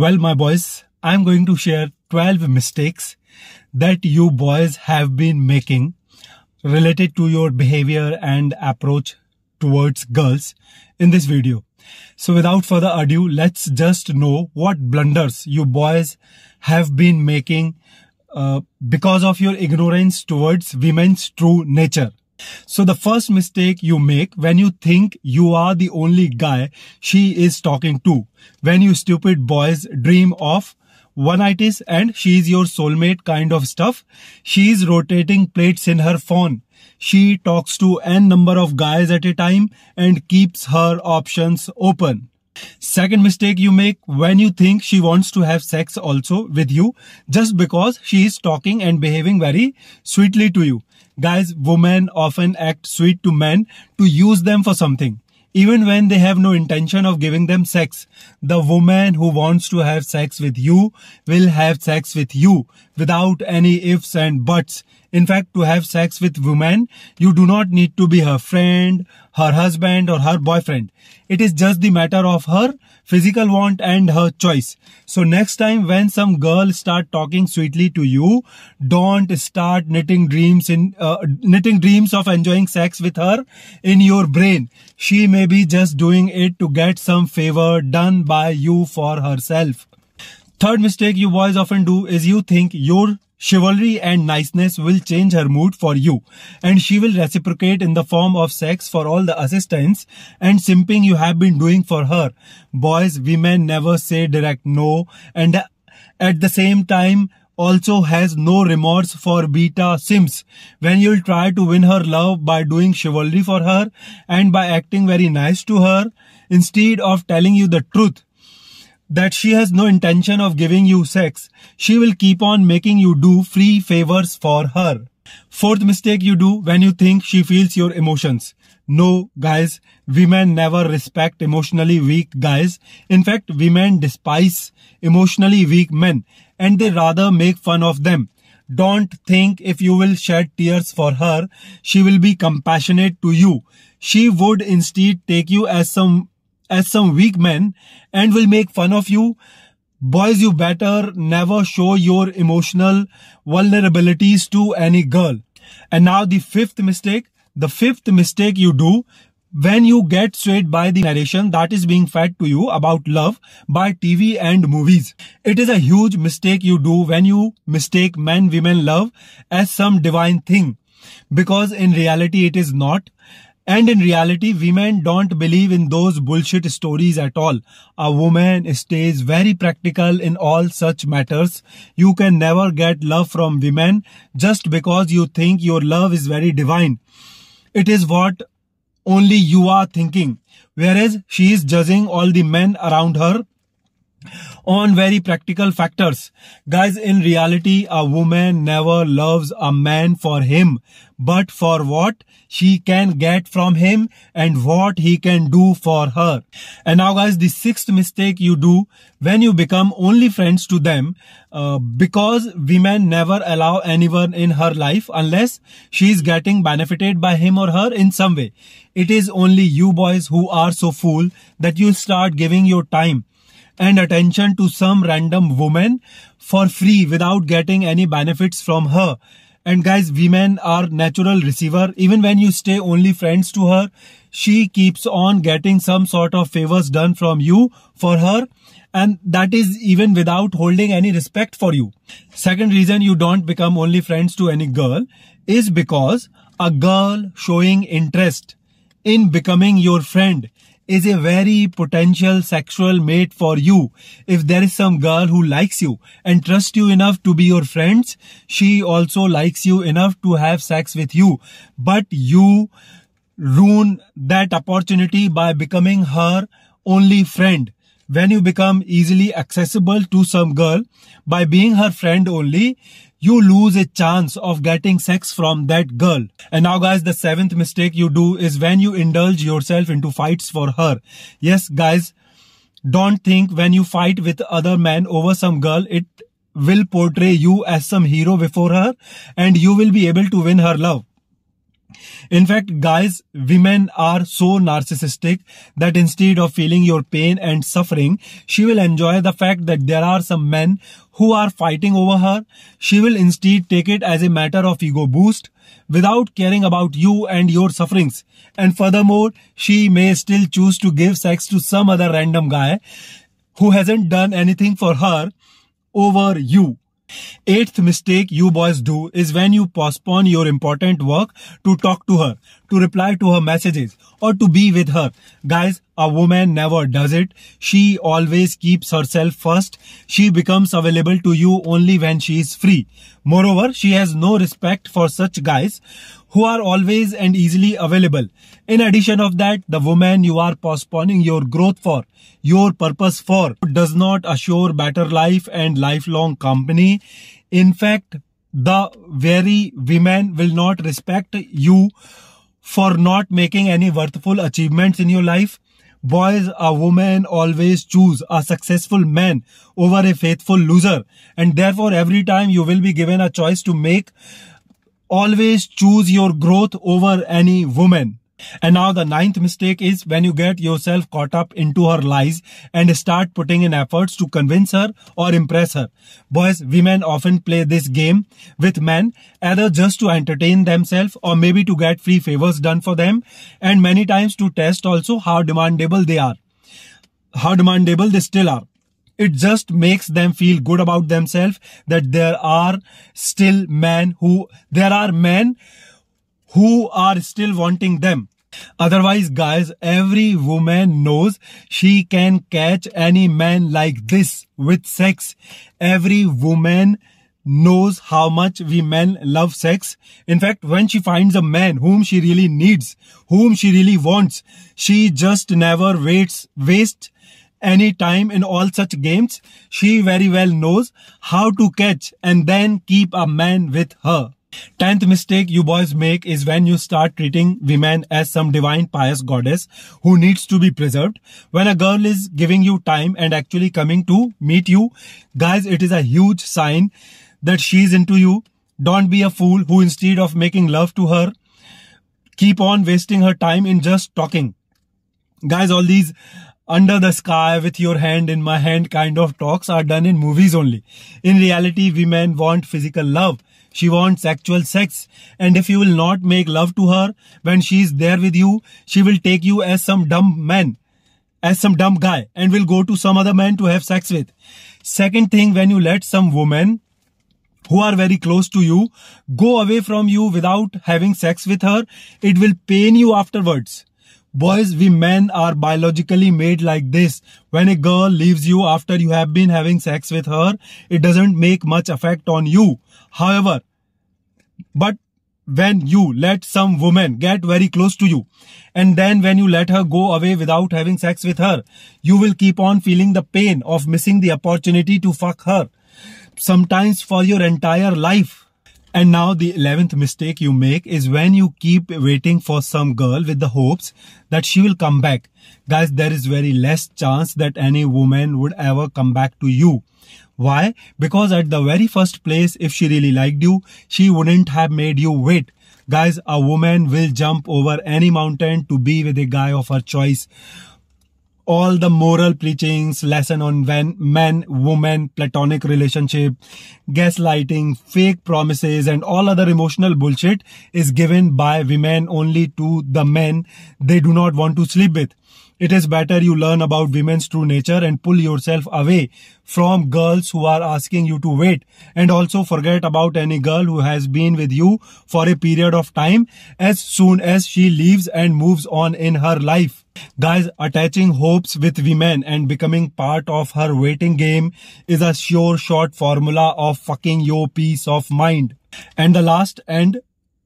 Well, my boys, I'm going to share 12 mistakes that you boys have been making related to your behavior and approach towards girls in this video. So without further ado, let's just know what blunders you boys have been making uh, because of your ignorance towards women's true nature. So the first mistake you make when you think you are the only guy she is talking to, when you stupid boys dream of one-itis and she's your soulmate kind of stuff, she's rotating plates in her phone. She talks to n number of guys at a time and keeps her options open. Second mistake you make when you think she wants to have sex also with you just because she is talking and behaving very sweetly to you. Guys, women often act sweet to men to use them for something. Even when they have no intention of giving them sex, the woman who wants to have sex with you will have sex with you without any ifs and buts. In fact, to have sex with women, you do not need to be her friend, her husband or her boyfriend. It is just the matter of her physical want and her choice. So next time when some girl start talking sweetly to you, don't start knitting dreams in, uh, knitting dreams of enjoying sex with her in your brain. She may be just doing it to get some favor done by you for herself. Third mistake you boys often do is you think your Chivalry and niceness will change her mood for you and she will reciprocate in the form of sex for all the assistance and simping you have been doing for her. Boys, women never say direct no and at the same time also has no remorse for beta simps. When you'll try to win her love by doing chivalry for her and by acting very nice to her instead of telling you the truth that she has no intention of giving you sex, she will keep on making you do free favors for her. Fourth mistake you do when you think she feels your emotions. No, guys, women never respect emotionally weak guys. In fact, women despise emotionally weak men and they rather make fun of them. Don't think if you will shed tears for her, she will be compassionate to you. She would instead take you as some as some weak men and will make fun of you. Boys, you better never show your emotional vulnerabilities to any girl. And now the fifth mistake, the fifth mistake you do when you get swayed by the narration that is being fed to you about love by TV and movies. It is a huge mistake you do when you mistake men women love as some divine thing because in reality it is not and in reality, women don't believe in those bullshit stories at all. A woman stays very practical in all such matters. You can never get love from women just because you think your love is very divine. It is what only you are thinking. Whereas she is judging all the men around her on very practical factors. Guys, in reality, a woman never loves a man for him, but for what she can get from him and what he can do for her. And now guys, the sixth mistake you do when you become only friends to them, uh, because women never allow anyone in her life unless she is getting benefited by him or her in some way. It is only you boys who are so fool that you start giving your time and attention to some random woman for free without getting any benefits from her. And guys, women are natural receiver. Even when you stay only friends to her, she keeps on getting some sort of favors done from you for her. And that is even without holding any respect for you. Second reason you don't become only friends to any girl is because a girl showing interest in becoming your friend is a very potential sexual mate for you. If there is some girl who likes you and trusts you enough to be your friends, she also likes you enough to have sex with you. But you ruin that opportunity by becoming her only friend. When you become easily accessible to some girl by being her friend only, you lose a chance of getting sex from that girl. And now guys, the seventh mistake you do is when you indulge yourself into fights for her. Yes, guys, don't think when you fight with other men over some girl, it will portray you as some hero before her and you will be able to win her love. In fact, guys, women are so narcissistic that instead of feeling your pain and suffering, she will enjoy the fact that there are some men who are fighting over her. She will instead take it as a matter of ego boost without caring about you and your sufferings. And furthermore, she may still choose to give sex to some other random guy who hasn't done anything for her over you. Eighth mistake you boys do is when you postpone your important work to talk to her, to reply to her messages, or to be with her. Guys, a woman never does it. She always keeps herself first. She becomes available to you only when she is free. Moreover, she has no respect for such guys who are always and easily available. In addition of that, the woman you are postponing your growth for, your purpose for, does not assure better life and lifelong company. In fact, the very women will not respect you for not making any worthful achievements in your life. Boys, a woman always choose a successful man over a faithful loser. And therefore, every time you will be given a choice to make always choose your growth over any woman. And now the ninth mistake is when you get yourself caught up into her lies and start putting in efforts to convince her or impress her. Boys, women often play this game with men either just to entertain themselves or maybe to get free favors done for them and many times to test also how demandable they are. How demandable they still are. It just makes them feel good about themselves that there are still men who, there are men who are still wanting them. Otherwise, guys, every woman knows she can catch any man like this with sex. Every woman knows how much we men love sex. In fact, when she finds a man whom she really needs, whom she really wants, she just never waits, wastes any time in all such games, she very well knows how to catch and then keep a man with her. Tenth mistake you boys make is when you start treating women as some divine pious goddess who needs to be preserved. When a girl is giving you time and actually coming to meet you, guys, it is a huge sign that she's into you. Don't be a fool who instead of making love to her, keep on wasting her time in just talking. Guys, all these under the sky with your hand in my hand kind of talks are done in movies only. In reality, women want physical love. She wants actual sex. And if you will not make love to her when she is there with you, she will take you as some dumb man, as some dumb guy and will go to some other man to have sex with. Second thing, when you let some woman who are very close to you go away from you without having sex with her, it will pain you afterwards. Boys, we men are biologically made like this. When a girl leaves you after you have been having sex with her, it doesn't make much effect on you. However, but when you let some woman get very close to you and then when you let her go away without having sex with her, you will keep on feeling the pain of missing the opportunity to fuck her. Sometimes for your entire life. And now the 11th mistake you make is when you keep waiting for some girl with the hopes that she will come back. Guys, there is very less chance that any woman would ever come back to you. Why? Because at the very first place, if she really liked you, she wouldn't have made you wait. Guys, a woman will jump over any mountain to be with a guy of her choice all the moral preachings, lesson on when men, women, platonic relationship, gaslighting, fake promises, and all other emotional bullshit is given by women only to the men they do not want to sleep with. It is better you learn about women's true nature and pull yourself away from girls who are asking you to wait and also forget about any girl who has been with you for a period of time as soon as she leaves and moves on in her life. Guys, attaching hopes with women and becoming part of her waiting game is a sure shot formula of fucking your peace of mind. And the last and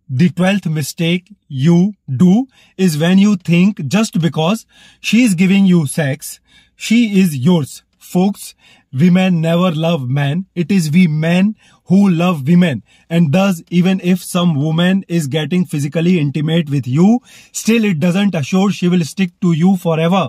the 12th mistake you do is when you think just because she is giving you sex, she is yours. Folks, women never love men. It is we men who love women. And thus, even if some woman is getting physically intimate with you, still it doesn't assure she will stick to you forever.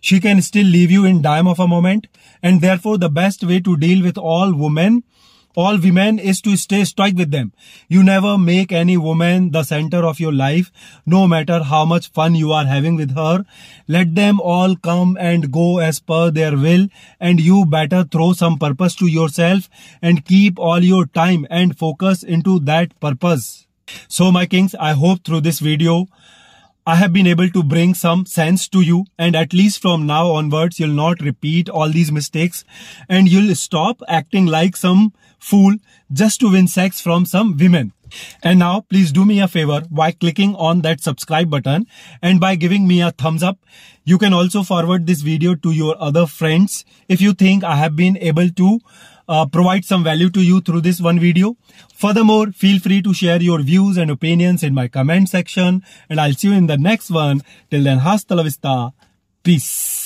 She can still leave you in dime of a moment. And therefore, the best way to deal with all women all women is to stay stoic with them. You never make any woman the center of your life, no matter how much fun you are having with her. Let them all come and go as per their will and you better throw some purpose to yourself and keep all your time and focus into that purpose. So my kings, I hope through this video, I have been able to bring some sense to you and at least from now onwards you'll not repeat all these mistakes and you'll stop acting like some fool just to win sex from some women. And now please do me a favor by clicking on that subscribe button and by giving me a thumbs up. You can also forward this video to your other friends if you think I have been able to uh, provide some value to you through this one video. Furthermore, feel free to share your views and opinions in my comment section and I'll see you in the next one. Till then, hasta la vista. Peace.